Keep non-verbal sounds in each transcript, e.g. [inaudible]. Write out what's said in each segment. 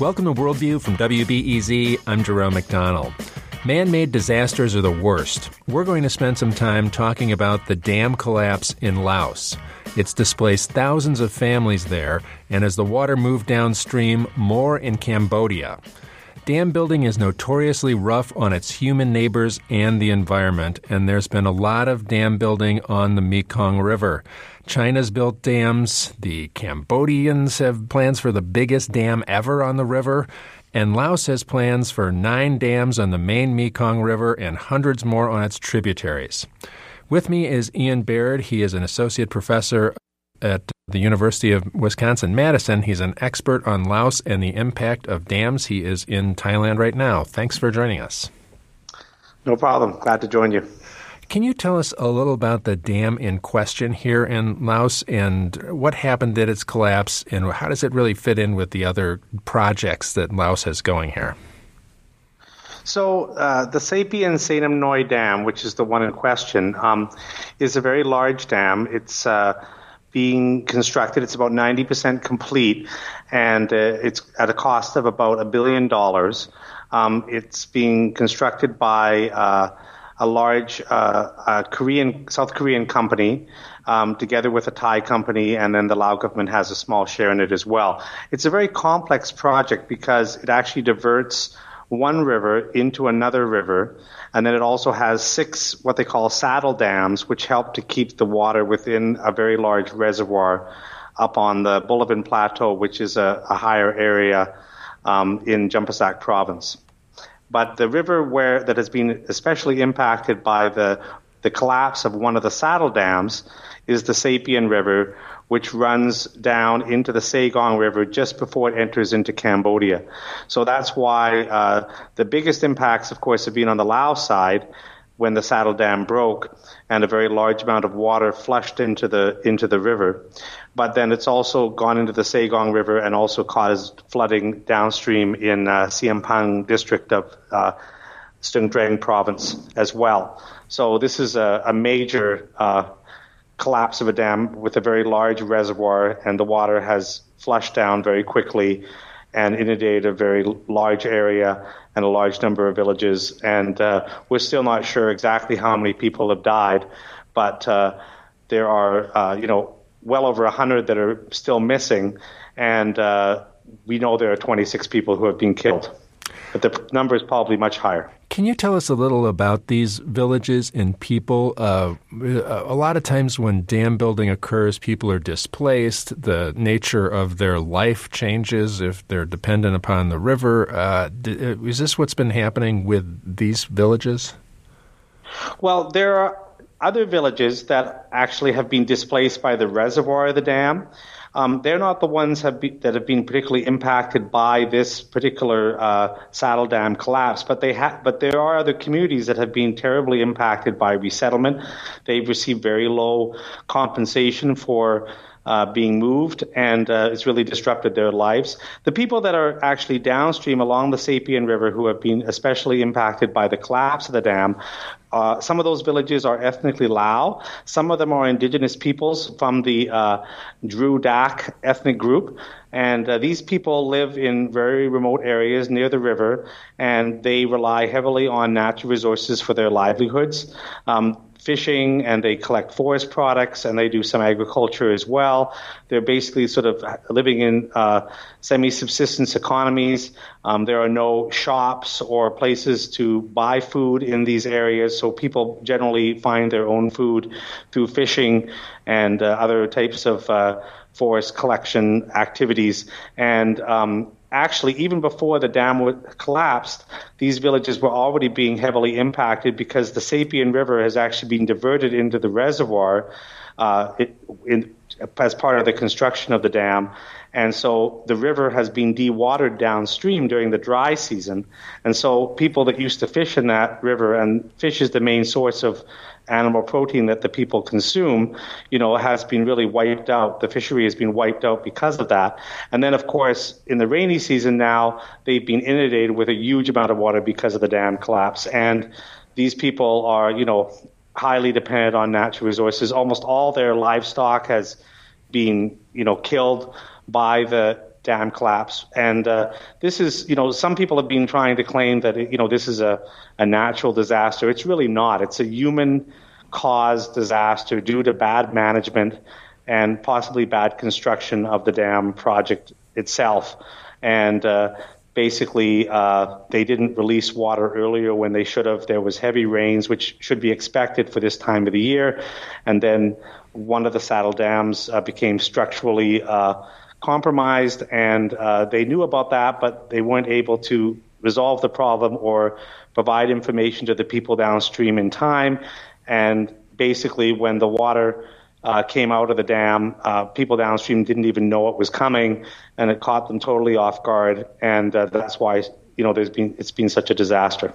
Welcome to Worldview from WBEZ. I'm Jerome McDonnell. Man made disasters are the worst. We're going to spend some time talking about the dam collapse in Laos. It's displaced thousands of families there, and as the water moved downstream, more in Cambodia. Dam building is notoriously rough on its human neighbors and the environment, and there's been a lot of dam building on the Mekong River. China's built dams, the Cambodians have plans for the biggest dam ever on the river, and Laos has plans for nine dams on the main Mekong River and hundreds more on its tributaries. With me is Ian Baird. He is an associate professor at the University of Wisconsin Madison. He's an expert on Laos and the impact of dams. He is in Thailand right now. Thanks for joining us. No problem. Glad to join you. Can you tell us a little about the dam in question here in Laos and what happened at its collapse and how does it really fit in with the other projects that Laos has going here? So, uh, the Xe-Pian Xe-Namnoy Dam, which is the one in question, um, is a very large dam. It's uh, being constructed. It's about 90% complete, and uh, it's at a cost of about a billion dollars. Um, it's being constructed by uh, a large uh, Korean, South Korean company, um, together with a Thai company, and then the Lao government has a small share in it as well. It's a very complex project because it actually diverts one river into another river, and then it also has six what they call saddle dams, which help to keep the water within a very large reservoir up on the Bolaven Plateau, which is a, a higher area um, in Champasak province. But the river where that has been especially impacted by the the collapse of one of the saddle dams is the Xe-Pian River, which runs down into the Sekong River just before it enters into Cambodia. So that's why uh, the biggest impacts, of course, have been on the Laos side when the saddle dam broke and a very large amount of water flushed into the into the river but then it's also gone into the Sekong River and also caused flooding downstream in uh, Siem Pang district of uh, Stung Treng province as well. So this is a, a major uh, collapse of a dam with a very large reservoir, and the water has flushed down very quickly and inundated a very large area and a large number of villages. And uh, we're still not sure exactly how many people have died, but uh, there are, uh, you know, well over 100 that are still missing, and uh, we know there are 26 people who have been killed. But the number is probably much higher. Can you tell us a little about these villages and people? Uh, a lot of times when dam building occurs, people are displaced. The nature of their life changes if they're dependent upon the river. Uh, is this what's been happening with these villages? Well, there are other villages that actually have been displaced by the reservoir of the dam. Um, they're not the ones have be, that have been particularly impacted by this particular uh, saddle dam collapse, but they ha- but there are other communities that have been terribly impacted by resettlement. They've received very low compensation for uh, being moved, and uh, it's really disrupted their lives. The people that are actually downstream along the Xe-Pian River who have been especially impacted by the collapse of the dam, uh, some of those villages are ethnically Lao. Some of them are indigenous peoples from the uh, Dru Dak ethnic group. And uh, these people live in very remote areas near the river, and they rely heavily on natural resources for their livelihoods. Um, fishing and they collect forest products and they do some agriculture as well. They're basically sort of living in uh, semi subsistence economies. Um, there are no shops or places to buy food in these areas, so people generally find their own food through fishing and uh, other types of uh, forest collection activities. And um, actually, even before the dam collapsed, these villages were already being heavily impacted because the Xe-Pian River has actually been diverted into the reservoir uh, it, in, as part of the construction of the dam. And so the river has been dewatered downstream during the dry season. And so people that used to fish in that river, and fish is the main source of animal protein that the people consume, you know, has been really wiped out. The fishery has been wiped out because of that. And then, of course, in the rainy season now, they've been inundated with a huge amount of water because of the dam collapse. And these people are, you know, highly dependent on natural resources. Almost all their livestock has been, you know, killed by the dam collapse. And uh, this is, you know, some people have been trying to claim that, you know, this is a, a natural disaster. It's really not. It's a human caused disaster due to bad management and possibly bad construction of the dam project itself. And uh, basically, uh, they didn't release water earlier when they should have. There was heavy rains, which should be expected for this time of the year. And then one of the saddle dams uh, became structurally uh, compromised, and uh, they knew about that, but they weren't able to resolve the problem or provide information to the people downstream in time. And basically, when the water uh, came out of the dam, uh, people downstream didn't even know it was coming, and it caught them totally off guard. And uh, that's why you know there's been it's been such a disaster.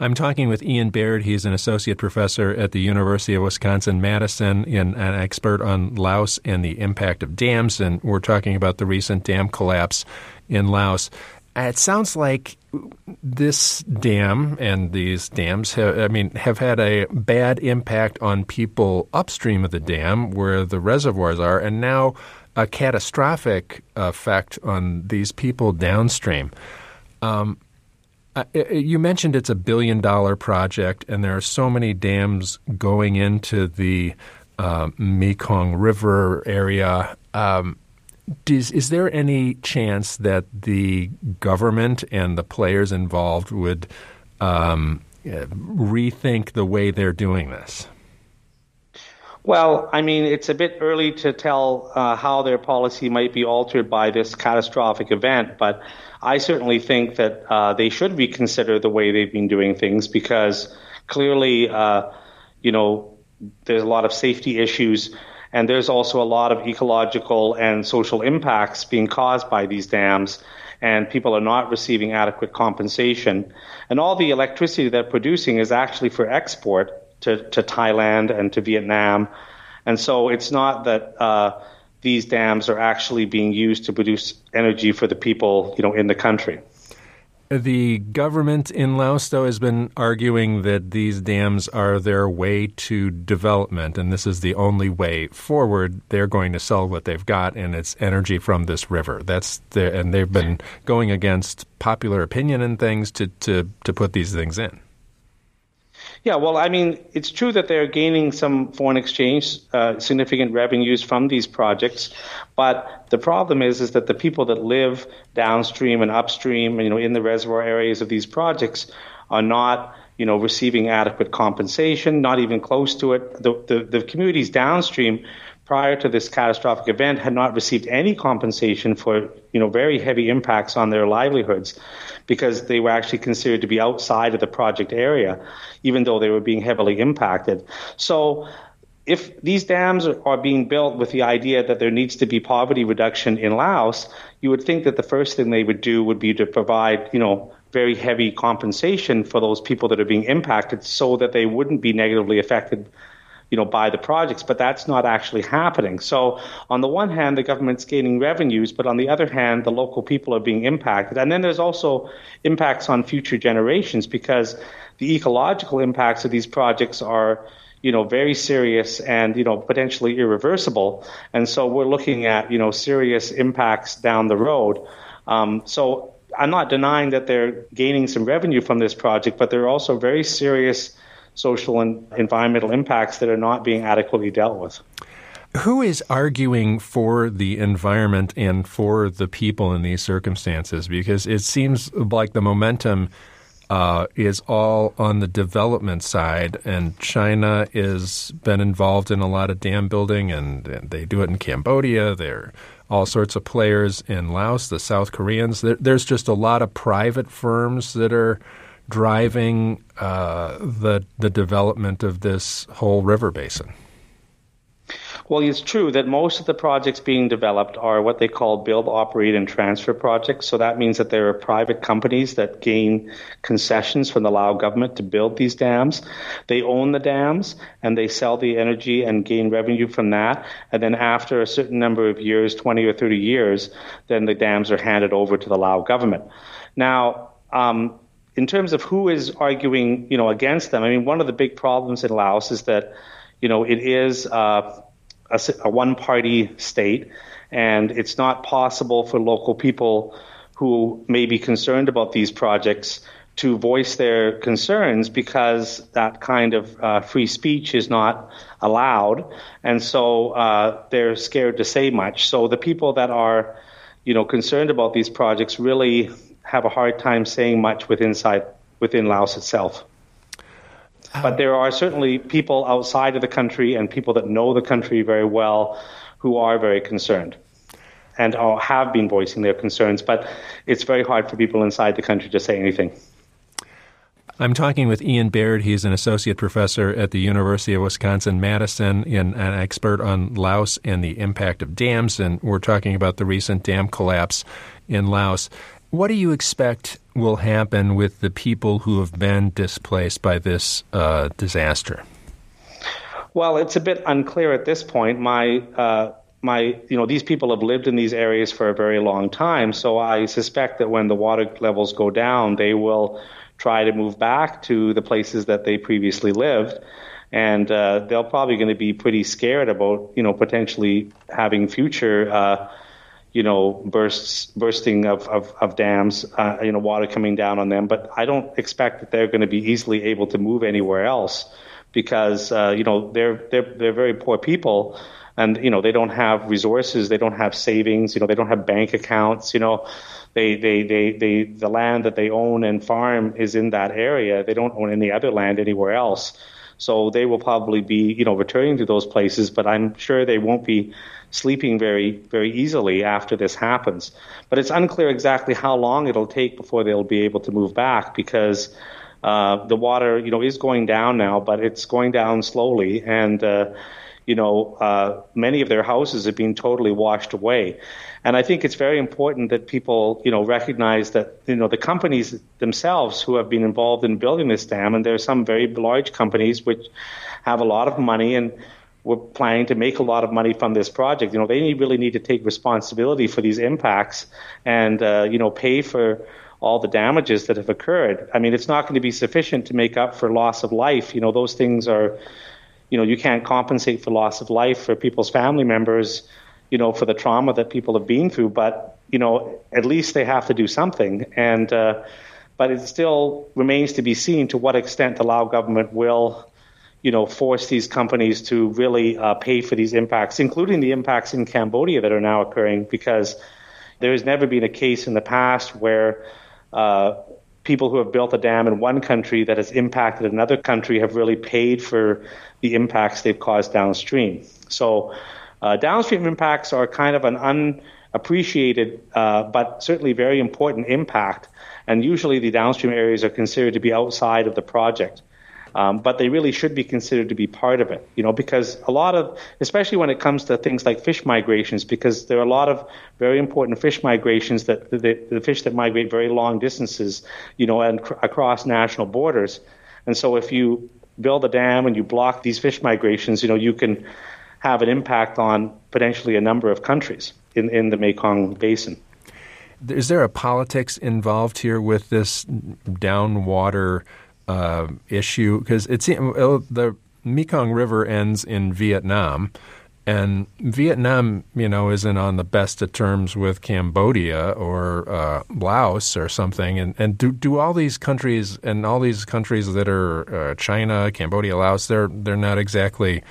I'm talking with Ian Baird. He's an associate professor at the University of Wisconsin Madison and an expert on Laos and the impact of dams. And we're talking about the recent dam collapse in Laos. It sounds like this dam and these dams have, I mean, have had a bad impact on people upstream of the dam where the reservoirs are, and now a catastrophic effect on these people downstream. Um, uh, you mentioned it's a billion dollar project, and there are so many dams going into the uh, Mekong River area. Um, does, is there any chance that the government and the players involved would um, rethink the way they're doing this? Well, I mean, it's a bit early to tell uh, how their policy might be altered by this catastrophic event, but I certainly think that uh, they should reconsider the way they've been doing things because clearly, uh, you know, there's a lot of safety issues and there's also a lot of ecological and social impacts being caused by these dams and people are not receiving adequate compensation. And all the electricity they're producing is actually for export to, to Thailand and to Vietnam. And so it's not that uh, these dams are actually being used to produce energy for the people, you know, in the country. The government in Laos, though, has been arguing that these dams are their way to development, and this is the only way forward. They're going to sell what they've got, and it's energy from this river. That's the, and they've been going against popular opinion and things to, to, to put these things in. Yeah, well, I mean, it's true that they're gaining some foreign exchange, uh, significant revenues from these projects, but the problem is, is that the people that live downstream and upstream, you know, in the reservoir areas of these projects, are not, you know, receiving adequate compensation, not even close to it. The the, the communities downstream prior to this catastrophic event had not received any compensation for you know very heavy impacts on their livelihoods because they were actually considered to be outside of the project area even though they were being heavily impacted. So if these dams are being built with the idea that there needs to be poverty reduction in Laos, you would think that the first thing they would do would be to provide, you know, very heavy compensation for those people that are being impacted so that they wouldn't be negatively affected you know, buy the projects, but that's not actually happening. So on the one hand, the government's gaining revenues, but on the other hand, the local people are being impacted. And then there's also impacts on future generations because the ecological impacts of these projects are you know, very serious and, you know, potentially irreversible. And so we're looking at, you know, serious impacts down the road. Um, so I'm not denying that they're gaining some revenue from this project, but there are also very serious social and environmental impacts that are not being adequately dealt with. Who is arguing for the environment and for the people in these circumstances? Because it seems like the momentum uh, is all on the development side, and China has been involved in a lot of dam building, and, and they do it in Cambodia. There are all sorts of players in Laos, the South Koreans. There, there's just a lot of private firms that are driving uh, the the development of this whole river basin? Well, it's true that most of the projects being developed are what they call build, operate, and transfer projects. So that means that there are private companies that gain concessions from the Lao government to build these dams. They own the dams and they sell the energy and gain revenue from that. And then after a certain number of years, 20 or 30 years, then the dams are handed over to the Lao government. Now, um, in terms of who is arguing, you know, against them, I mean, one of the big problems in Laos is that, you know, it is uh, a, a one party state, and it's not possible for local people who may be concerned about these projects to voice their concerns because that kind of uh, free speech is not allowed, and so uh, they're scared to say much. So the people that are, you know, concerned about these projects really have a hard time saying much within inside within Laos itself. But uh, there are certainly people outside of the country and people that know the country very well who are very concerned and are, have been voicing their concerns. But it's very hard for people inside the country to say anything. I'm talking with Ian Baird. He's an associate professor at the University of Wisconsin Madison and an expert on Laos and the impact of dams. And we're talking about the recent dam collapse in Laos. What do you expect will happen with the people who have been displaced by this uh, disaster? Well, it's a bit unclear at this point. My uh, my you know these people have lived in these areas for a very long time, so I suspect that when the water levels go down, they will try to move back to the places that they previously lived. And uh, they're probably going to be pretty scared about, you know, potentially having future uh, you know, bursts, bursting of, of, of dams, uh, you know, water coming down on them. But I don't expect that they're going to be easily able to move anywhere else because, uh, you know, they're, they're, they're very poor people and, you know, they don't have resources. They don't have savings. You know, they don't have bank accounts, you know, they, they, they, they, the land that they own and farm is in that area. They don't own any other land anywhere else. So they will probably be, you know, returning to those places, but I'm sure they won't be sleeping very, very easily after this happens. But it's unclear exactly how long it'll take before they'll be able to move back because uh, the water, you know, is going down now, but it's going down slowly, and uh, you know, uh, many of their houses have been totally washed away. And I think it's very important that people, you know, recognize that, you know, the companies themselves who have been involved in building this dam, and there are some very large companies which have a lot of money and were planning to make a lot of money from this project. You know, they really need to take responsibility for these impacts and, uh, you know, pay for all the damages that have occurred. I mean, it's not going to be sufficient to make up for loss of life. You know, those things are, you know, you can't compensate for loss of life for people's family members, you know, for the trauma that people have been through. But, you know, at least they have to do something. And, uh, but it still remains to be seen to what extent the Lao government will you know, force these companies to really uh, pay for these impacts, including the impacts in Cambodia that are now occurring, because there has never been a case in the past where uh, people who have built a dam in one country that has impacted another country have really paid for the impacts they've caused downstream. So, uh, downstream impacts are kind of an unappreciated, uh, but certainly very important impact, and usually the downstream areas are considered to be outside of the project. Um, but they really should be considered to be part of it, you know, because a lot of, especially when it comes to things like fish migrations, because there are a lot of very important fish migrations that the, the fish that migrate very long distances, you know, and cr- across national borders. And so if you build a dam and you block these fish migrations, you know, you can have an impact on potentially a number of countries in, in the Mekong Basin. Is there a politics involved here with this downwater uh, issue because it's the Mekong River ends in Vietnam, and Vietnam, you know, isn't on the best of terms with Cambodia or uh, Laos or something. And and do do all these countries and all these countries that are uh, China, Cambodia, Laos, they're they're not exactly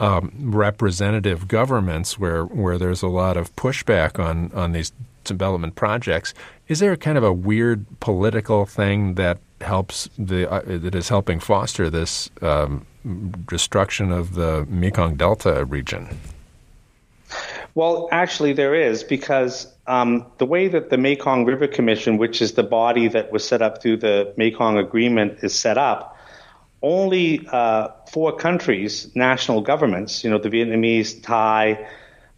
um, representative governments where where there's a lot of pushback on on these development projects. Is there kind of a weird political thing that helps the uh, that is helping foster this um, destruction of the Mekong Delta region? Well, actually, there is because um, the way that the Mekong River Commission, which is the body that was set up through the Mekong Agreement, is set up, only uh, four countries, national governments, you know, the Vietnamese, Thai,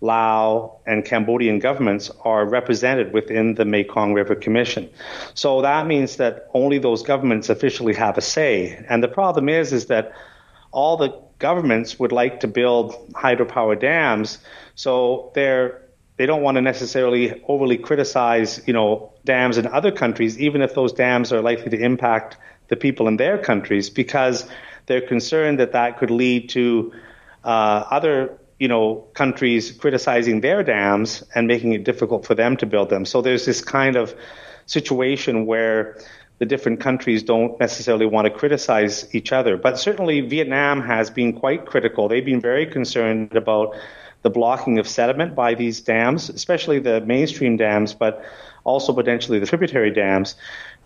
Lao, and Cambodian governments are represented within the Mekong River Commission. So that means that only those governments officially have a say. And the problem is, is that all the governments would like to build hydropower dams, so they're they don't want to necessarily overly criticize, you know, dams in other countries, even if those dams are likely to impact the people in their countries, because they're concerned that that could lead to uh, other you know, countries criticizing their dams and making it difficult for them to build them. So there's this kind of situation where the different countries don't necessarily want to criticize each other. But certainly Vietnam has been quite critical. They've been very concerned about the blocking of sediment by these dams, especially the mainstream dams, but also potentially the tributary dams,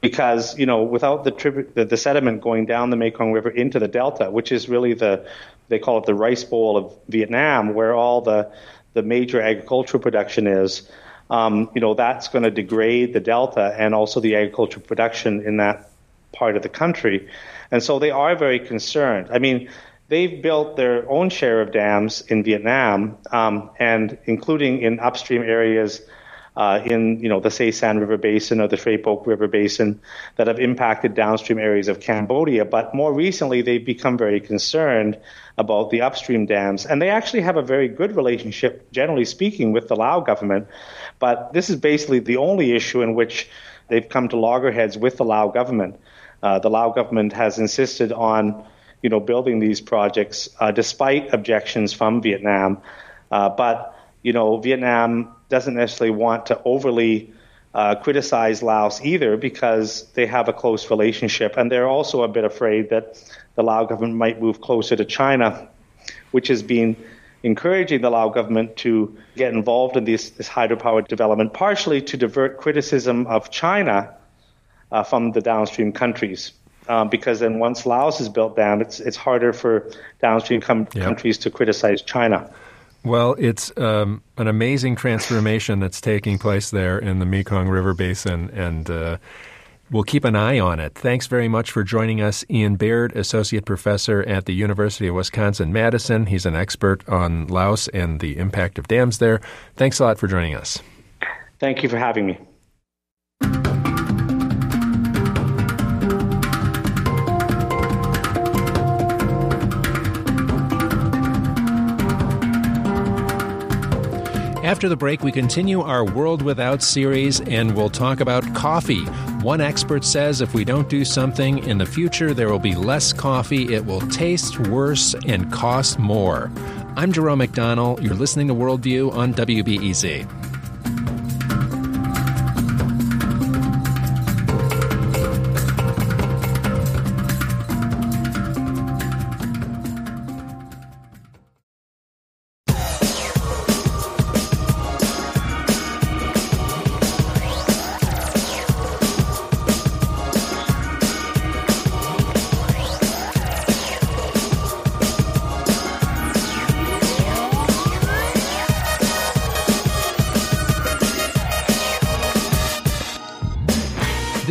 because you know without the, tribu- the, the sediment going down the Mekong River into the delta, which is really the they call it the rice bowl of Vietnam, where all the the major agricultural production is. Um, you know that's going to degrade the delta and also the agricultural production in that part of the country, and so they are very concerned. I mean, they've built their own share of dams in Vietnam, um, and including in upstream areas uh, in you know the Sesan River Basin or the Pok River Basin that have impacted downstream areas of Cambodia. But more recently, they've become very concerned about the upstream dams, and they actually have a very good relationship, generally speaking, with the Lao government. But this is basically the only issue in which they've come to loggerheads with the Lao government. Uh, the Lao government has insisted on you know building these projects uh, despite objections from Vietnam. Uh, but you know, Vietnam doesn't necessarily want to overly uh, criticize Laos either because they have a close relationship, and they're also a bit afraid that the Lao government might move closer to China, which has been encouraging the Lao government to get involved in this, this hydropower development, partially to divert criticism of China uh, from the downstream countries. Um, because then once Laos is built down, it's it's harder for downstream com- yep. countries to criticize China. Well, it's um, an amazing transformation that's taking place there in the Mekong River Basin, and uh, we'll keep an eye on it. Thanks very much for joining us, Ian Baird, Associate Professor at the University of Wisconsin Madison. He's an expert on Laos and the impact of dams there. Thanks a lot for joining us. Thank you for having me. After the break, we continue our World Without series and we'll talk about coffee. One expert says if we don't do something in the future, there will be less coffee, it will taste worse, and cost more. I'm Jerome McDonnell. You're listening to Worldview on WBEZ.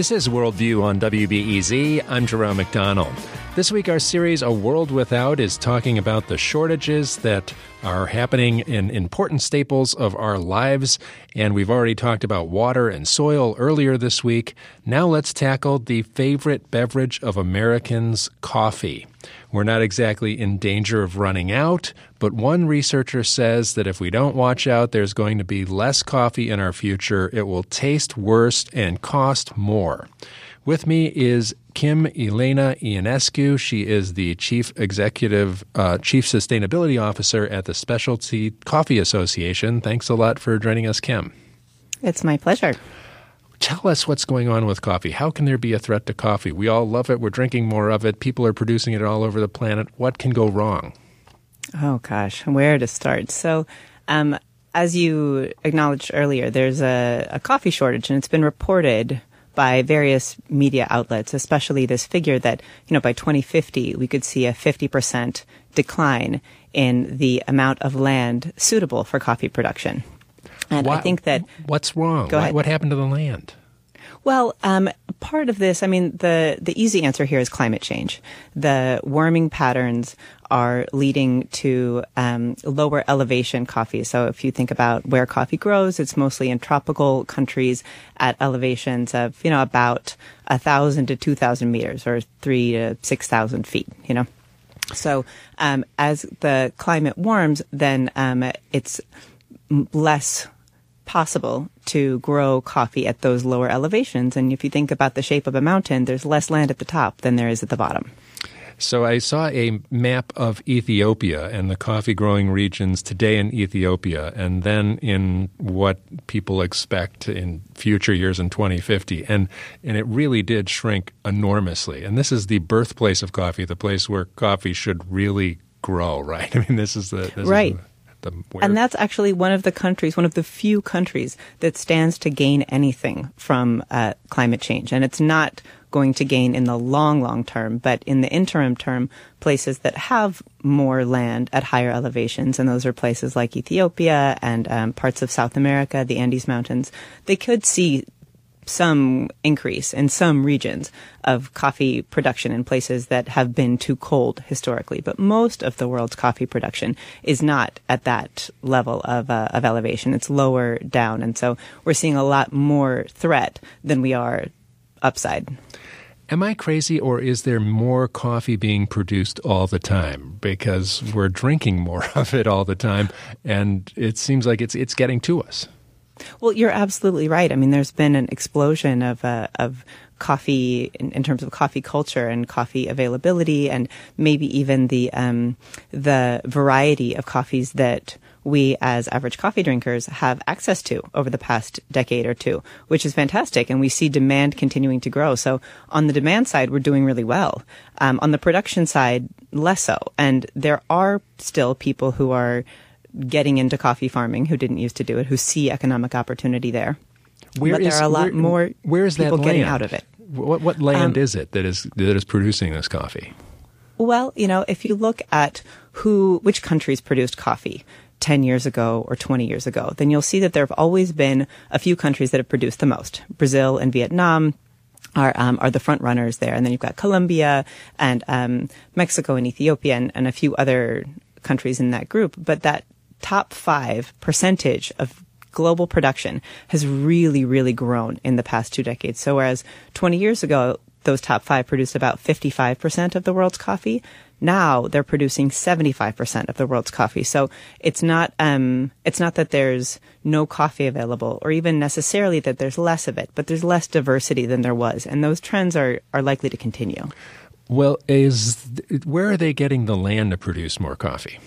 This is Worldview on WBEZ. I'm Jerome McDonnell. This week, our series, A World Without, is talking about the shortages that are happening in important staples of our lives. And we've already talked about water and soil earlier this week. Now let's tackle the favorite beverage of Americans coffee. We're not exactly in danger of running out, but one researcher says that if we don't watch out, there's going to be less coffee in our future. It will taste worse and cost more. With me is Kim Elena Ionescu. She is the Chief Executive, uh, Chief Sustainability Officer at the Specialty Coffee Association. Thanks a lot for joining us, Kim. It's my pleasure. Tell us what's going on with coffee. How can there be a threat to coffee? We all love it. We're drinking more of it. People are producing it all over the planet. What can go wrong? Oh, gosh, where to start? So, um, as you acknowledged earlier, there's a, a coffee shortage, and it's been reported by various media outlets, especially this figure that, you know, by 2050, we could see a 50% decline in the amount of land suitable for coffee production. And what, I think that what's wrong? Go ahead. What, what happened to the land? Well, um, part of this, I mean, the the easy answer here is climate change. The warming patterns are leading to um, lower elevation coffee. So if you think about where coffee grows, it's mostly in tropical countries at elevations of you know about a thousand to two thousand meters, or three to six thousand feet. You know. So um, as the climate warms, then um, it's less possible to grow coffee at those lower elevations. And if you think about the shape of a mountain, there's less land at the top than there is at the bottom. So I saw a map of Ethiopia and the coffee growing regions today in Ethiopia, and then in what people expect in future years in 2050, and and it really did shrink enormously. And this is the birthplace of coffee, the place where coffee should really grow, [laughs] right? I mean, this is the this right. Is the, the, and that's actually one of the countries, one of the few countries that stands to gain anything from uh, climate change. And it's not going to gain in the long, long term, but in the interim term, places that have more land at higher elevations, and those are places like Ethiopia and um, parts of South America, the Andes Mountains, they could see some increase in some regions of coffee production in places that have been too cold historically. But most of the world's coffee production is not at that level of, uh, of elevation. It's lower down. And so we're seeing a lot more threat than we are upside. Am I crazy, or is there more coffee being produced all the time? Because we're drinking more [laughs] of it all the time, and it seems like it's it's getting to us. Well, you're absolutely right. I mean, there's been an explosion of uh, of coffee in, in, terms of coffee culture and coffee availability, and maybe even the um, the variety of coffees that we as average coffee drinkers have access to over the past decade or two, which is fantastic. And we see demand continuing to grow. So on the demand side, we're doing really well. Um, on the production side, less so. And there are still people who are getting into coffee farming who didn't used to do it, who see economic opportunity there. Where but is, there are a lot where, more where is people that getting out of it. What, what land Um, is it that is that is producing this coffee? Well, you know, if you look at who, which countries produced coffee 10 years ago or 20 years ago, then you'll see that there have always been a few countries that have produced the most. Brazil and Vietnam are, um, are the front runners there. And then you've got Colombia and, um, Mexico and Ethiopia and, and a few other countries in that group. But that top five percentage of global production has really, really grown in the past two decades. So whereas 20 years ago, those top five produced about 55% of the world's coffee. Now they're producing 75% of the world's coffee. So it's not, um, it's not that there's no coffee available or even necessarily that there's less of it, but there's less diversity than there was. And those trends are, are likely to continue. Well, is where are they getting the land to produce more coffee?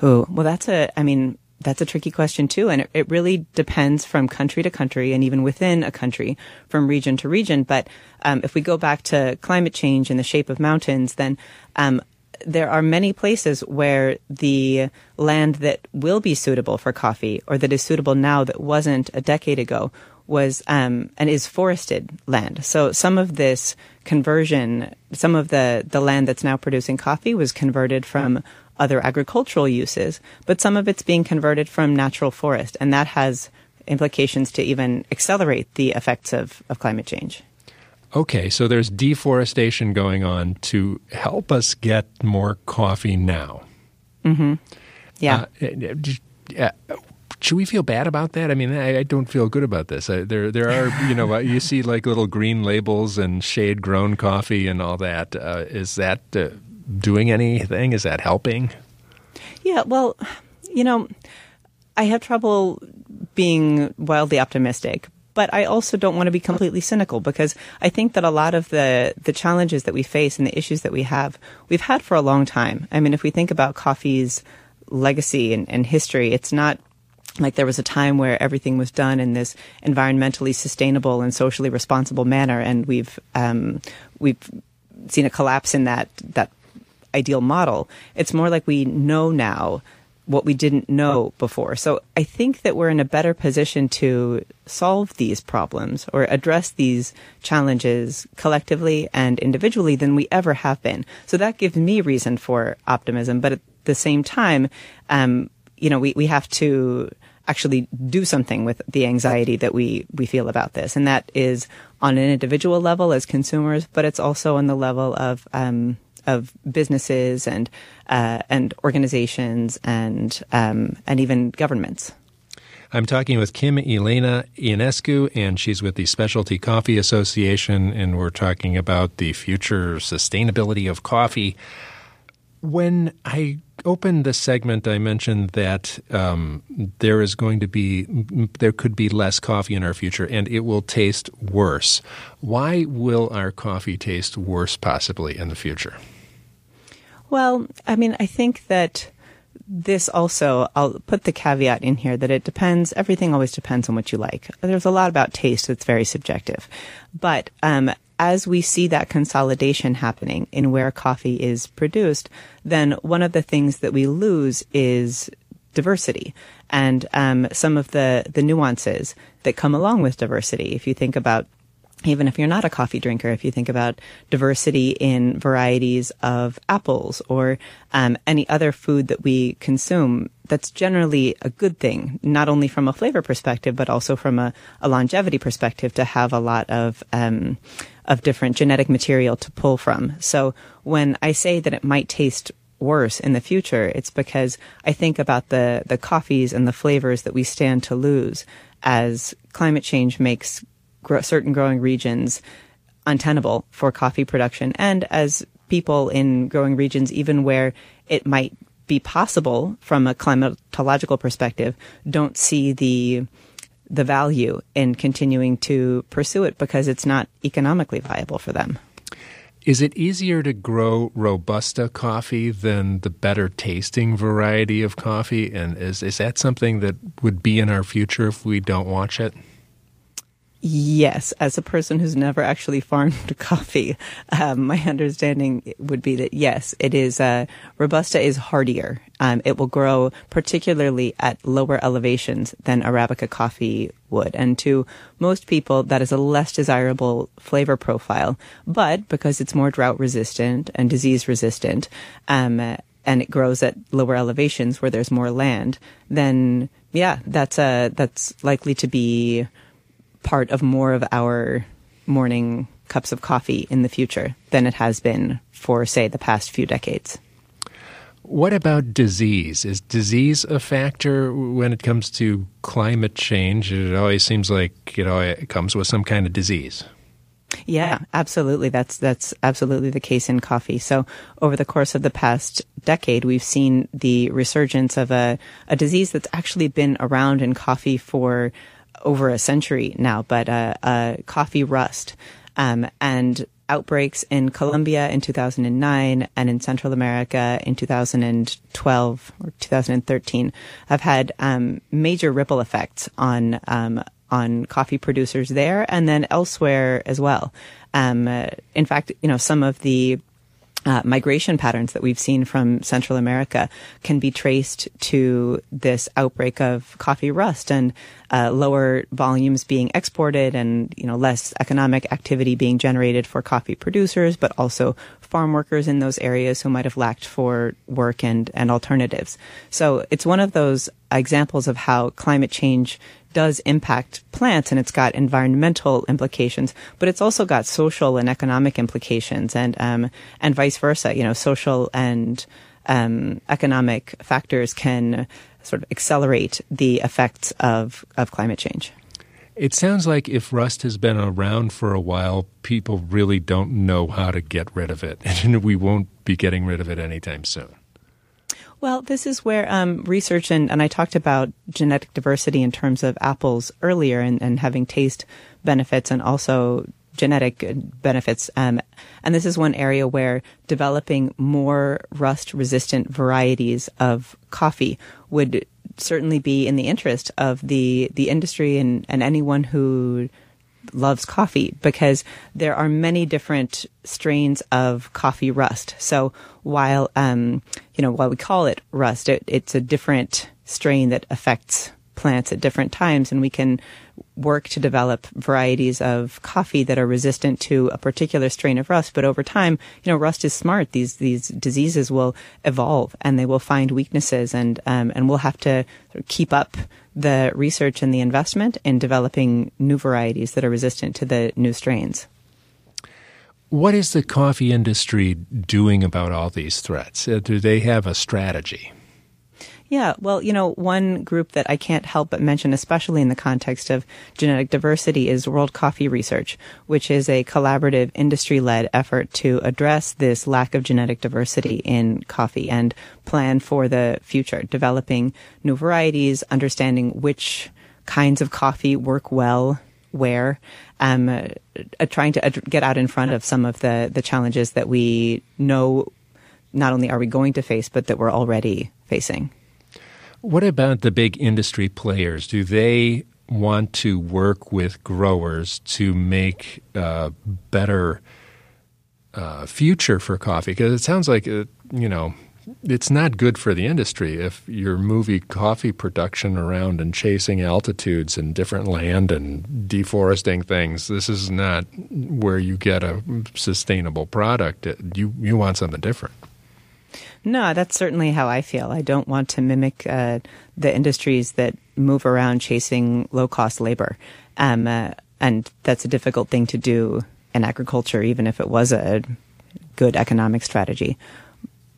Oh, well, that's a, I mean, that's a tricky question too. And it, it, really depends from country to country and even within a country from region to region. But um, if we go back to climate change and the shape of mountains, then um, there are many places where the land that will be suitable for coffee or that is suitable now that wasn't a decade ago was um, and is forested land. So some of this conversion, some of the, the land that's now producing coffee was converted from other agricultural uses, but some of it's being converted from natural forest, and that has implications to even accelerate the effects of, of climate change. Okay, so there's deforestation going on to help us get more coffee now. Mm-hmm. Yeah. Uh, uh, should we feel bad about that? I mean, I, I don't feel good about this. I, there, there are, you know, uh, you see like little green labels and shade grown coffee and all that. Uh, is that uh, doing anything? Is that helping? Yeah, well, you know, I have trouble being wildly optimistic, but I also don't want to be completely cynical because I think that a lot of the the challenges that we face and the issues that we have, we've had for a long time. I mean, if we think about coffee's legacy and, and history, it's not like there was a time where everything was done in this environmentally sustainable and socially responsible manner, and we've um, we've seen a collapse in that that ideal model. It's more like we know now what we didn't know before. So I think that we're in a better position to solve these problems or address these challenges collectively and individually than we ever have been. So that gives me reason for optimism. But at the same time, um, you know, we, we have to actually do something with the anxiety that we, we feel about this. And that is on an individual level as consumers, but it's also on the level of, um, of businesses and uh, and organizations and um, and even governments. I'm talking with Kim Elena Ionescu, and she's with the Specialty Coffee Association, and we're talking about the future sustainability of coffee. When I opened this segment, I mentioned that um, there is going to be, there could be less coffee in our future, and it will taste worse. Why will our coffee taste worse, possibly in the future? Well, I mean, I think that this also, I'll put the caveat in here that it depends, everything always depends on what you like. There's a lot about taste that's very subjective. But, um, as we see that consolidation happening in where coffee is produced, then one of the things that we lose is diversity and um, some of the the nuances that come along with diversity. If you think about even if you're not a coffee drinker, if you think about diversity in varieties of apples or um, any other food that we consume, that's generally a good thing, not only from a flavor perspective, but also from a, a longevity perspective to have a lot of um, of different genetic material to pull from. So when I say that it might taste worse in the future, it's because I think about the the coffees and the flavors that we stand to lose as climate change makes certain growing regions untenable for coffee production, and as people in growing regions, even where it might be possible from a climatological perspective, don't see the the value in continuing to pursue it because it's not economically viable for them. Is it easier to grow Robusta coffee than the better tasting variety of coffee? And is, is that something that would be in our future if we don't watch it? Yes, as a person who's never actually farmed [laughs] coffee, um, my understanding would be that yes, it is. Uh, Robusta is hardier. Um, it will grow particularly at lower elevations than Arabica coffee would, and to most people, that is a less desirable flavor profile. But because it's more drought resistant and disease resistant, um, and it grows at lower elevations where there's more land, then yeah, that's uh, that's likely to be part of more of our morning cups of coffee in the future than it has been for, say, the past few decades. What about disease? Is disease a factor when it comes to climate change? It always seems like you know it comes with some kind of disease. Yeah, absolutely. That's that's absolutely the case in coffee. So over the course of the past decade, we've seen the resurgence of a, a disease that's actually been around in coffee for over a century now, but uh, uh, coffee rust um, and outbreaks in Colombia in 2009 and in Central America in 2012 or 2013 have had um, major ripple effects on um, on coffee producers there and then elsewhere as well. Um, in fact, you know some of the uh, migration patterns that we've seen from Central America can be traced to this outbreak of coffee rust and uh, lower volumes being exported and you know less economic activity being generated for coffee producers, but also farm workers in those areas who might have lacked for work and and alternatives. So it's one of those examples of how climate change does impact plants and it's got environmental implications, but it's also got social and economic implications and, um, and vice versa. You know, social and, um, economic factors can sort of accelerate the effects of, of climate change. It sounds like if rust has been around for a while, people really don't know how to get rid of it, [laughs] and we won't be getting rid of it anytime soon. Well, this is where um, research and, and I talked about genetic diversity in terms of apples earlier and, and having taste benefits and also genetic benefits. Um, and this is one area where developing more rust resistant varieties of coffee would certainly be in the interest of the, the industry and, and anyone who loves coffee because there are many different strains of coffee rust. So while, um, you know, while we call it rust, it, it's a different strain that affects plants at different times and we can work to develop varieties of coffee that are resistant to a particular strain of rust but over time you know rust is smart these these diseases will evolve and they will find weaknesses and um, and we'll have to keep up the research and the investment in developing new varieties that are resistant to the new strains. What is the coffee industry doing about all these threats? Uh, do they have a strategy? Yeah, well, you know, one group that I can't help but mention, especially in the context of genetic diversity, is World Coffee Research, which is a collaborative industry led effort to address this lack of genetic diversity in coffee and plan for the future, developing new varieties, understanding which kinds of coffee work well where, um, uh, trying to ad- get out in front of some of the, the challenges that we know not only are we going to face, but that we're already facing. What about the big industry players? Do they want to work with growers to make a better uh, future for coffee? Because it sounds like, uh, you know, it's not good for the industry if you're moving coffee production around and chasing altitudes and different land and deforesting things. This is not where you get a sustainable product. You you want something different. No, that's certainly how I feel. I don't want to mimic uh, the industries that move around chasing low cost labor, um, uh, and that's a difficult thing to do in agriculture, even if it was a good economic strategy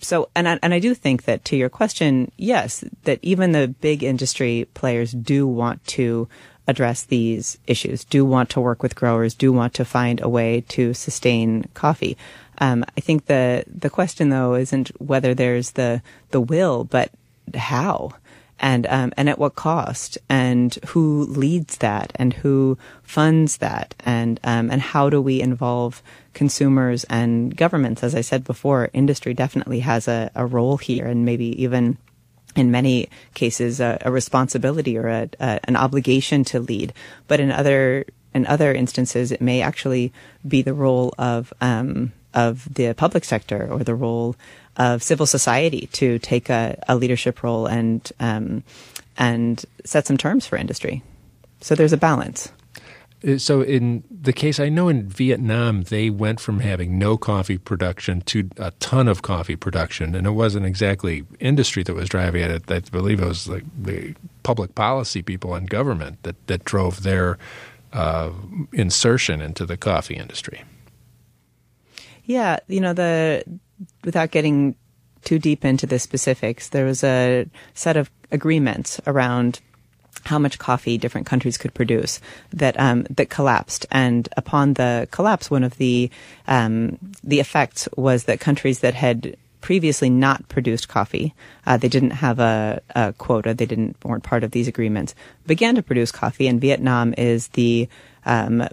so, and I, and I do think that to your question, yes, that even the big industry players do want to address these issues, do want to work with growers, do want to find a way to sustain coffee. Um, I think the the question though isn't whether there's the the will, but how and um, and at what cost, and who leads that, and who funds that, and um, and how do we involve consumers and governments? As I said before, industry definitely has a, a role here, and maybe even in many cases a, a responsibility or a, a, an obligation to lead. But in other in other instances, it may actually be the role of um, of the public sector or the role of civil society to take a, a leadership role and um, and set some terms for industry. So there's a balance. Uh, so in the case I know in Vietnam, they went from having no coffee production to a ton of coffee production, and it wasn't exactly industry that was driving it. I believe it was like the public policy people and government that that drove their uh, insertion into the coffee industry. Yeah, you know the without getting too deep into the specifics, there was a set of agreements around how much coffee different countries could produce that um, that collapsed. And upon the collapse, one of the um, the effects was that countries that had previously not produced coffee, uh, they didn't have a, a, quota, they didn't weren't part of these agreements, began to produce coffee. And Vietnam is the um,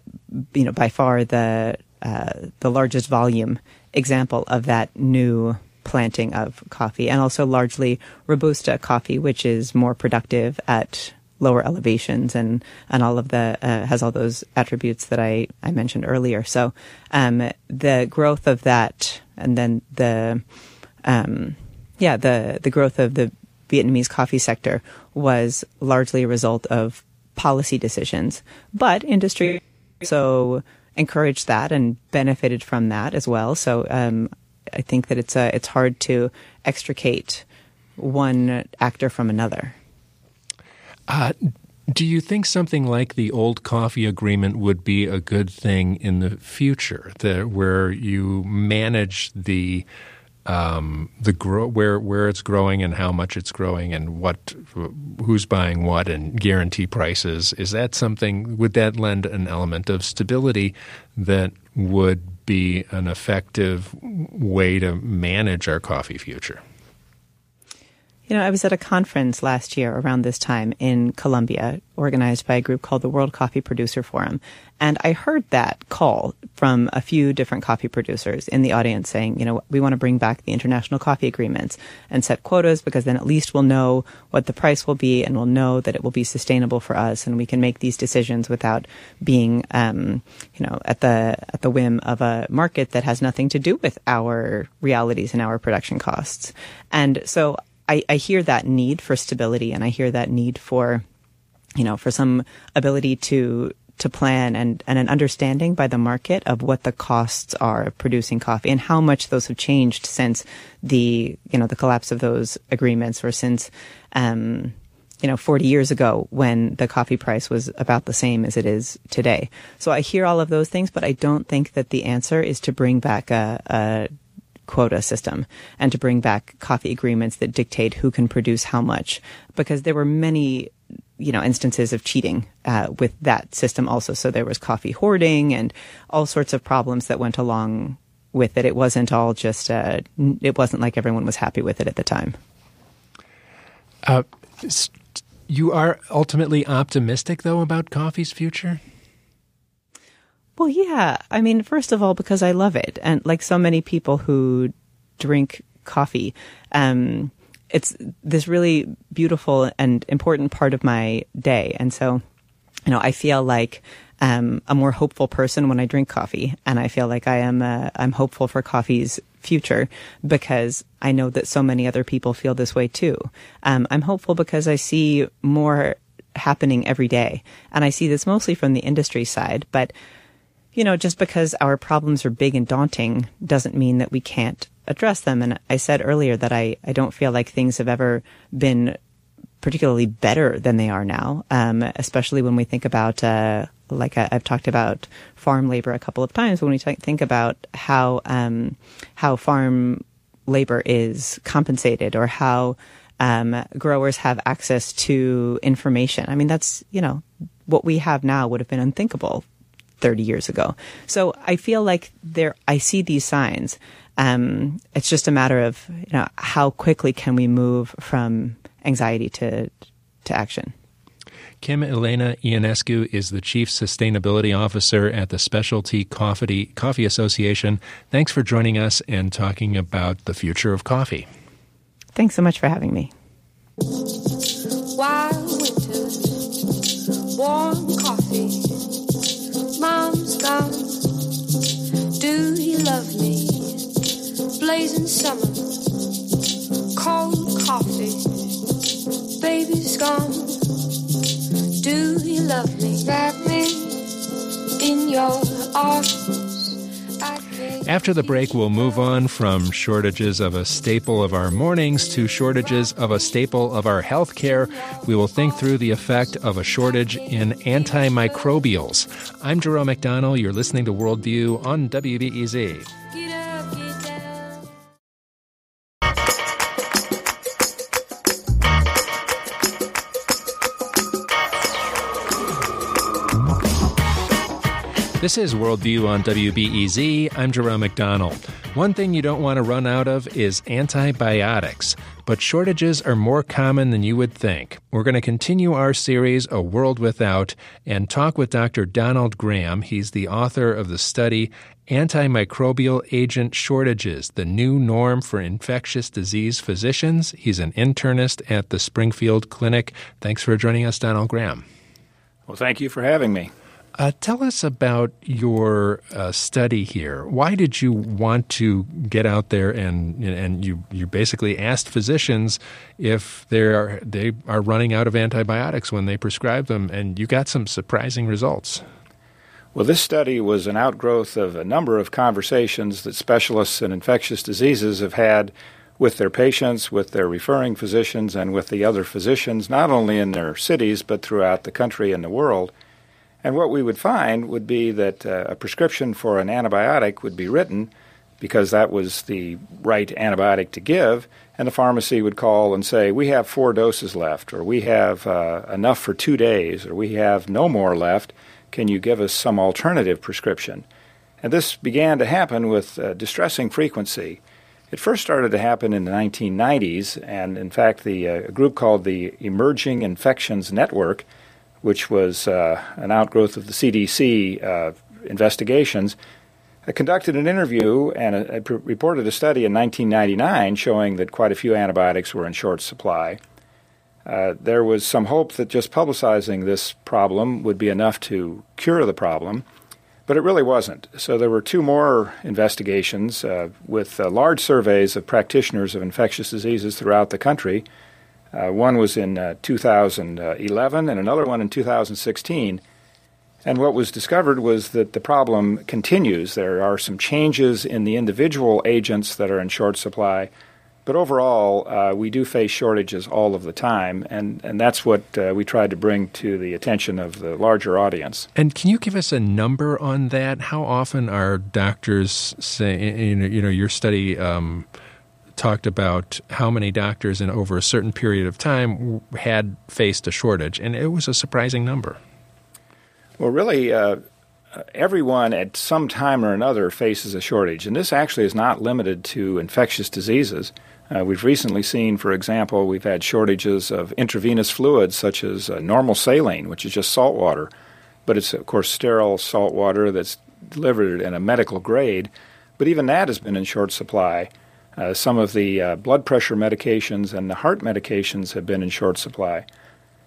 you know by far the uh, the largest volume example of that new planting of coffee and also largely robusta coffee which is more productive at lower elevations and and all of the uh, has all those attributes that I I mentioned earlier. So um, the growth of that and then the um, yeah the the growth of the Vietnamese coffee sector was largely a result of policy decisions. But industry so encouraged that and benefited from that as well. So um, I think that it's uh, it's hard to extricate one actor from another. Uh, do you think something like the old coffee agreement would be a good thing in the future, where you manage the um, the grow where where it's growing and how much it's growing and what who's buying what and guarantee prices is that something would that lend an element of stability that would be an effective way to manage our coffee future you know, I was at a conference last year around this time in Colombia, organized by a group called the World Coffee Producer Forum. And I heard that call from a few different coffee producers in the audience saying, you know, we want to bring back the international coffee agreements and set quotas because then at least we'll know what the price will be and we'll know that it will be sustainable for us and we can make these decisions without being, um, you know, at the, at the whim of a market that has nothing to do with our realities and our production costs. And so I, I hear that need for stability and I hear that need for, you know, for some ability to to plan and, and an understanding by the market of what the costs are of producing coffee and how much those have changed since the you know the collapse of those agreements or since um, you know 40 years ago when the coffee price was about the same as it is today. So I hear all of those things, but I don't think that the answer is to bring back a, a quota system and to bring back coffee agreements that dictate who can produce how much. Because there were many you know instances of cheating uh, with that system also. So there was coffee hoarding and all sorts of problems that went along with it. It wasn't all just uh, it wasn't like everyone was happy with it at the time. Uh, you are ultimately optimistic though about coffee's future well, yeah. I mean, first of all, because I love it. And like so many people who drink coffee. Um, it's this really beautiful and important part of my day. And so, you know, I feel like um, a more hopeful person when I drink coffee, and I feel like I am uh, I'm hopeful for coffee's future because I know that so many other people feel this way too. Um, I'm hopeful because I see more happening every day, and I see this mostly from the industry side, but. You know, just because our problems are big and daunting doesn't mean that we can't address them. And I said earlier that I, I don't feel like things have ever been particularly better than they are now, um, especially when we think about, uh, like I, have talked about farm labor a couple of times, when we t- think about how, um, how farm labor is compensated or how um, growers have access to information. I mean, that's, you know, what we have now would have been unthinkable 30 years ago. So I feel like there, I see these signs. Um, it's just a matter of, you know, how quickly can we move from anxiety to to action. Kim Elena Ionescu is the Chief Sustainability Officer at the Specialty Coffee, Coffee Association. Thanks for joining us and talking about the future of coffee. Thanks so much for having me. Wild winter, warm coffee, mom's gone. Do you love me? Blazing summer, cold coffee baby's gone. Do you love me? Wrap me in your arms. After the break, we'll move on from shortages of a staple of our mornings to shortages of a staple of our health care. We will think through the effect of a shortage in antimicrobials. I'm Jerome McDonnell. You're listening to Worldview on WBEZ. This is Worldview on WBEZ. I'm Jerome McDonnell. One thing you don't want to run out of is antibiotics, but shortages are more common than you would think. We're going to continue our series, A World Without, and talk with Dr. Donald Graham. He's the author of the study Antimicrobial Agent Shortages, the New Norm for Infectious Disease Physicians. He's an internist at the Springfield Clinic. Thanks for joining us, Donald Graham. Well, thank you for having me. Uh, tell us about your uh, study here. Why did you want to get out there and and you you basically asked physicians if they are they are running out of antibiotics when they prescribe them, and you got some surprising results. Well, this study was an outgrowth of a number of conversations that specialists in infectious diseases have had with their patients, with their referring physicians, and with the other physicians, not only in their cities but throughout the country and the world. And what we would find would be that uh, a prescription for an antibiotic would be written because that was the right antibiotic to give, and the pharmacy would call and say, We have four doses left, or we have uh, enough for two days, or we have no more left. Can you give us some alternative prescription? And this began to happen with uh, distressing frequency. It first started to happen in the 1990s, and in fact, the uh, group called the Emerging Infections Network which was uh, an outgrowth of the CDC uh, investigations, I conducted an interview and uh, reported a study in 1999 showing that quite a few antibiotics were in short supply. Uh, there was some hope that just publicizing this problem would be enough to cure the problem, but it really wasn't. So there were two more investigations uh, with uh, large surveys of practitioners of infectious diseases throughout the country uh, one was in uh, 2011 and another one in 2016. And what was discovered was that the problem continues. There are some changes in the individual agents that are in short supply, but overall, uh, we do face shortages all of the time, and, and that's what uh, we tried to bring to the attention of the larger audience. And can you give us a number on that? How often are doctors saying, you know, your study um, talked about how many doctors in over a certain period of time had faced a shortage, and it was a surprising number. Well, really, uh, everyone at some time or another faces a shortage, and this actually is not limited to infectious diseases. Uh, we've recently seen, for example, we've had shortages of intravenous fluids such as uh, normal saline, which is just salt water, but it's, of course, sterile salt water that's delivered in a medical grade. But even that has been in short supply. Uh, some of the uh, blood pressure medications and the heart medications have been in short supply.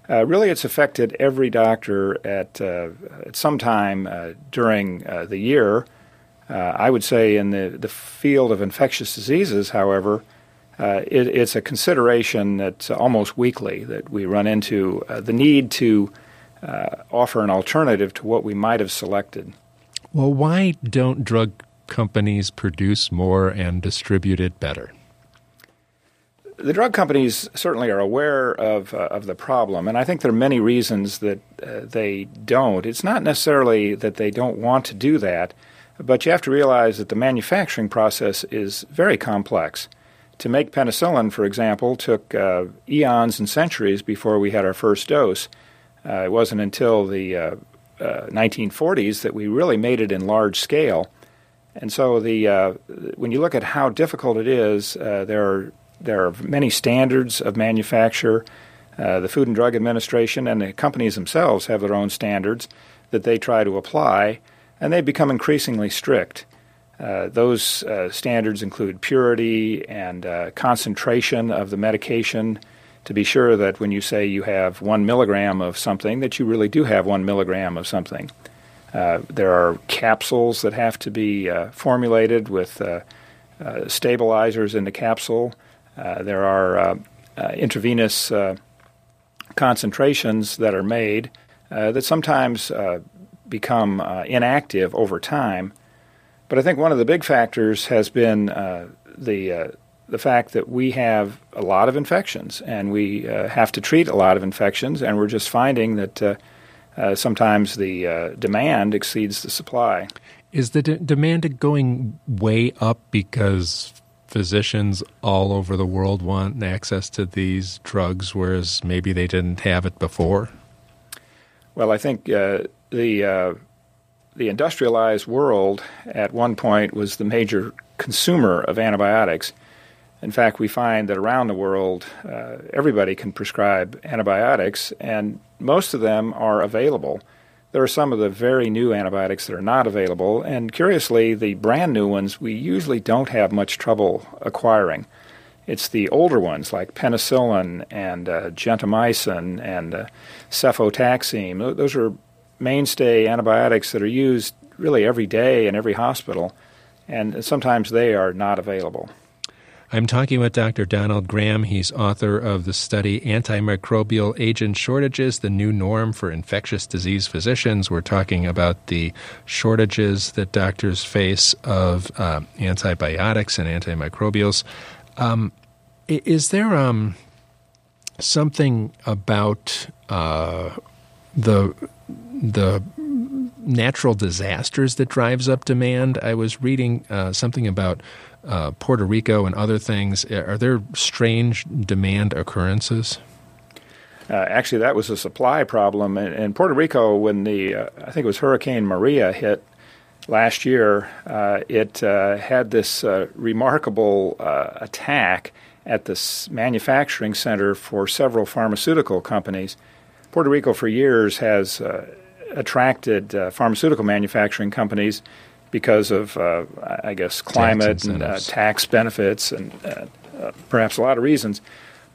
Uh, really, it's affected every doctor at, uh, at some time uh, during uh, the year. I would say in the, the field of infectious diseases, however, it, it's a consideration that's almost weekly that we run into the need to offer an alternative to what we might have selected. Well, why don't drug companies produce more and distribute it better? The drug companies certainly are aware of, uh, of the problem, and I think there are many reasons that uh, they don't. It's not necessarily that they don't want to do that, but you have to realize that the manufacturing process is very complex. To make penicillin, for example, took uh, eons and centuries before we had our first dose. Uh, it wasn't until the 1940s uh, that we really made it in large scale. And so the uh, when you look at how difficult it is, uh, there are there are many standards of manufacture. Uh, the Food and Drug Administration and the companies themselves have their own standards that they try to apply, and they become increasingly strict. Uh, those uh, standards include purity and uh, concentration of the medication to be sure that when you say you have one milligram of something, that you really do have one milligram of something. Uh, there are capsules that have to be uh, formulated with uh, uh stabilizers in the capsule. Uh, there are intravenous concentrations that are made that sometimes become inactive over time. But I think one of the big factors has been the the fact that we have a lot of infections and we have to treat a lot of infections, and we're just finding that uh, sometimes the uh, demand exceeds the supply. Is the de- demand going way up because physicians all over the world want access to these drugs, whereas maybe they didn't have it before? Well, I think uh, the uh, the industrialized world at one point was the major consumer of antibiotics. In fact, we find that around the world, uh, everybody can prescribe antibiotics, and most of them are available. There are some of the very new antibiotics that are not available, and curiously, the brand new ones we usually don't have much trouble acquiring. It's the older ones like penicillin and uh, gentamicin and uh, cefotaxime. Those are mainstay antibiotics that are used really every day in every hospital, and sometimes they are not available. I'm talking with Dr. Donald Graham. He's author of the study Antimicrobial Agent Shortages, the New Norm for Infectious Disease Physicians. We're talking about the shortages that doctors face of uh, antibiotics and antimicrobials. Um, is there um, something about uh, the the natural disasters that drives up demand? I was reading uh, something about uh, Puerto Rico and other things. Are there strange demand occurrences? Uh, actually, that was a supply problem in, in Puerto Rico when the uh, I think it was Hurricane Maria hit last year. Uh, it uh, had this uh, remarkable attack at the manufacturing center for several pharmaceutical companies. Puerto Rico, for years, has attracted pharmaceutical manufacturing companies because of, uh, I guess, climate and uh, tax benefits and uh, uh, perhaps a lot of reasons.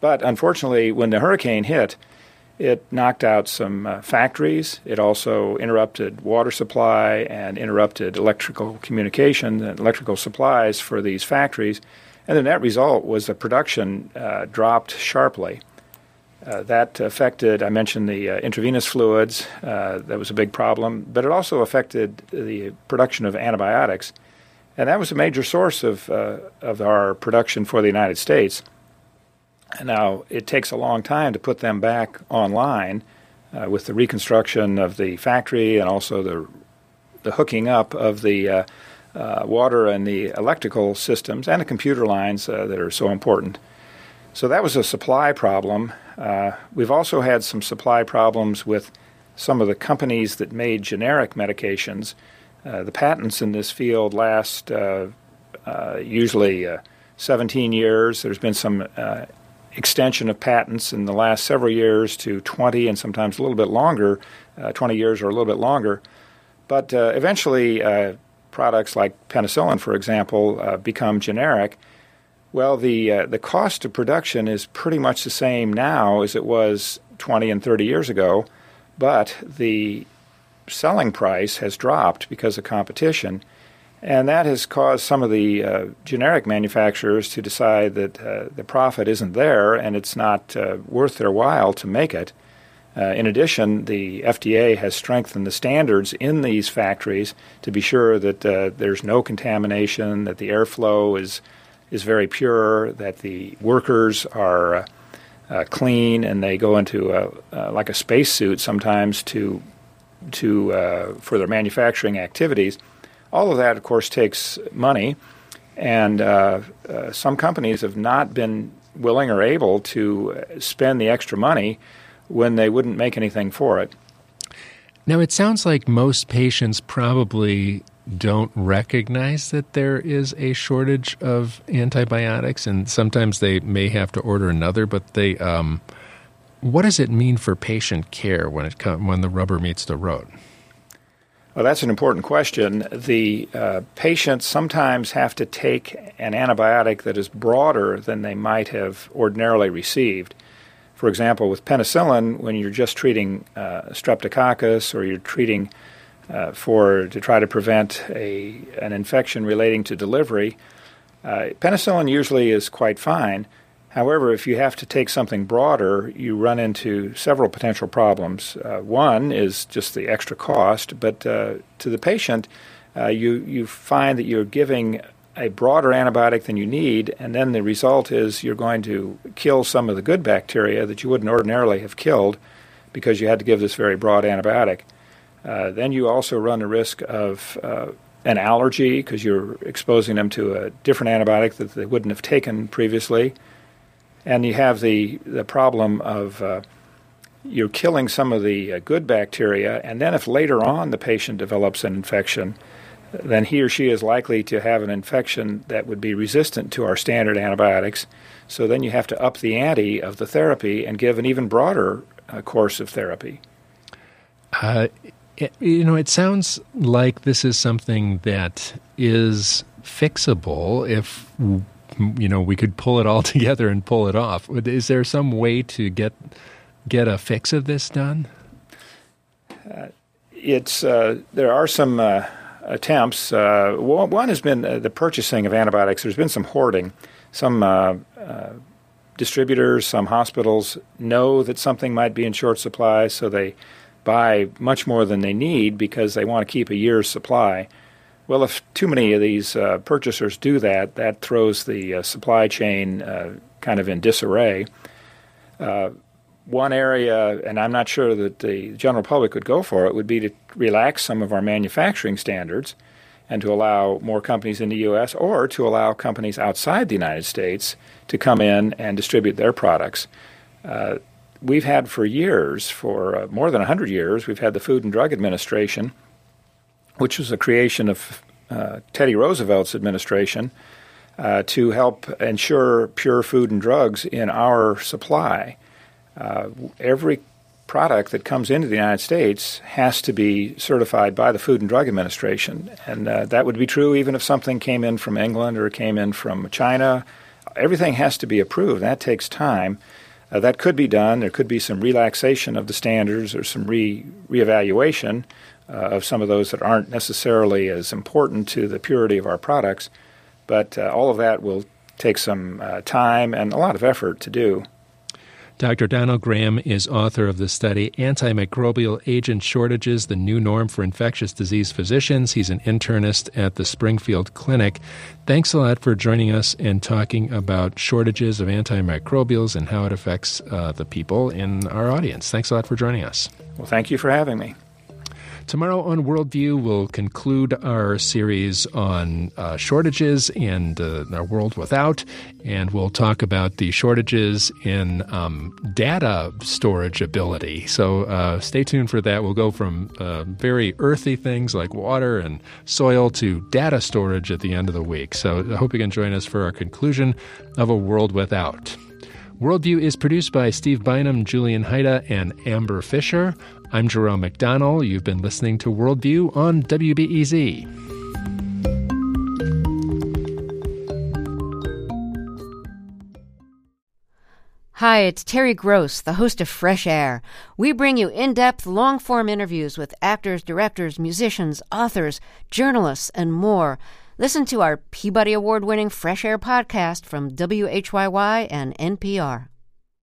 But unfortunately, when the hurricane hit, it knocked out some uh, factories. It also interrupted water supply and interrupted electrical communication and electrical supplies for these factories. And the net result was the production uh, dropped sharply. Uh, that affected, I mentioned the uh, intravenous fluids, uh, that was a big problem, but it also affected the production of antibiotics. And that was a major source of, uh, of our production for the United States. Now it takes a long time to put them back online uh, with the reconstruction of the factory and also the, the hooking up of the water and the electrical systems and the computer lines that are so important. So that was a supply problem. Uh, we've also had some supply problems with some of the companies that made generic medications. Uh, the patents in this field last uh, uh usually uh, 17 years. There's been some uh, extension of patents in the last several years to 20 and sometimes a little bit longer, 20 years or a little bit longer. But eventually, products like penicillin, for example, become generic Well, the uh, the cost of production is pretty much the same now as it was 20 and 30 years ago, but the selling price has dropped because of competition, and that has caused some of the uh, generic manufacturers to decide that uh, the profit isn't there and it's not uh, worth their while to make it. Uh, in addition, the FDA has strengthened the standards in these factories to be sure that uh, there's no contamination, that the airflow is is very pure, that the workers are uh, uh, clean, and they go into a, uh, like a spacesuit sometimes to to uh, for their manufacturing activities. All of that, of course, takes money, and uh, uh, some companies have not been willing or able to spend the extra money when they wouldn't make anything for it. Now, it sounds like most patients probably don't recognize that there is a shortage of antibiotics, and sometimes they may have to order another. But they, um, what does it mean for patient care when it come, when the rubber meets the road? Well, that's an important question. The uh, patients sometimes have to take an antibiotic that is broader than they might have ordinarily received. For example, with penicillin, when you're just treating uh, streptococcus or you're treating uh, for to try to prevent a an infection relating to delivery. Uh, penicillin usually is quite fine. However, if you have to take something broader, you run into several potential problems. Uh, one is just the extra cost, but uh, to the patient, uh, you you find that you're giving a broader antibiotic than you need, and then the result is you're going to kill some of the good bacteria that you wouldn't ordinarily have killed because you had to give this very broad antibiotic. Uh, then you also run the risk of uh, an allergy because you're exposing them to a different antibiotic that they wouldn't have taken previously. And you have the, the problem of uh, you're killing some of the uh, good bacteria, and then if later on the patient develops an infection, then he or she is likely to have an infection that would be resistant to our standard antibiotics. So then you have to up the ante of the therapy and give an even broader uh, course of therapy. Uh, it, you know, it sounds like this is something that is fixable if you know we could pull it all [laughs] together and pull it off. Is there some way to get get a fix of this done? Uh, it's uh, there are some uh, attempts. Uh, one has been uh, the purchasing of antibiotics. There's been some hoarding. Some uh, distributors, some hospitals know that something might be in short supply, so they buy much more than they need because they want to keep a year's supply. Well, if too many of these uh, purchasers do that, that throws the uh, supply chain uh, kind of in disarray. Uh, one area, and I'm not sure that the general public would go for it, would be to relax some of our manufacturing standards and to allow more companies in the U.S. or to allow companies outside the United States to come in and distribute their products. We've had for years, for uh, more than 100 years, we've had the Food and Drug Administration, which was a creation of uh, Teddy Roosevelt's administration uh, to help ensure pure food and drugs in our supply. Uh, every product that comes into the United States has to be certified by the Food and Drug Administration, and uh, that would be true even if something came in from England or came in from China. Everything has to be approved. That takes time. Uh, that could be done. There could be some relaxation of the standards or some re reevaluation uh, of some of those that aren't necessarily as important to the purity of our products. But uh, all of that will take some uh, time and a lot of effort to do. Dr. Donald Graham is author of the study Antimicrobial Agent Shortages The New Norm for Infectious Disease Physicians. He's an internist at the Springfield Clinic. Thanks a lot for joining us and talking about shortages of antimicrobials and how it affects uh, the people in our audience. Thanks a lot for joining us. Well, thank you for having me. Tomorrow on Worldview, we'll conclude our series on uh, shortages and uh, our world without, and we'll talk about the shortages in um, data storage ability. So uh, stay tuned for that. We'll go from uh, very earthy things like water and soil to data storage at the end of the week. So I hope you can join us for our conclusion of A World Without. Worldview is produced by Steve Bynum, Julian Hayda, and Amber Fisher. I'm Jerome McDonnell. You've been listening to Worldview on WBEZ. Hi, it's Terry Gross, the host of Fresh Air. We bring you in depth, long form interviews with actors, directors, musicians, authors, journalists, and more. Listen to our Peabody Award winning Fresh Air podcast from WHYY and NPR.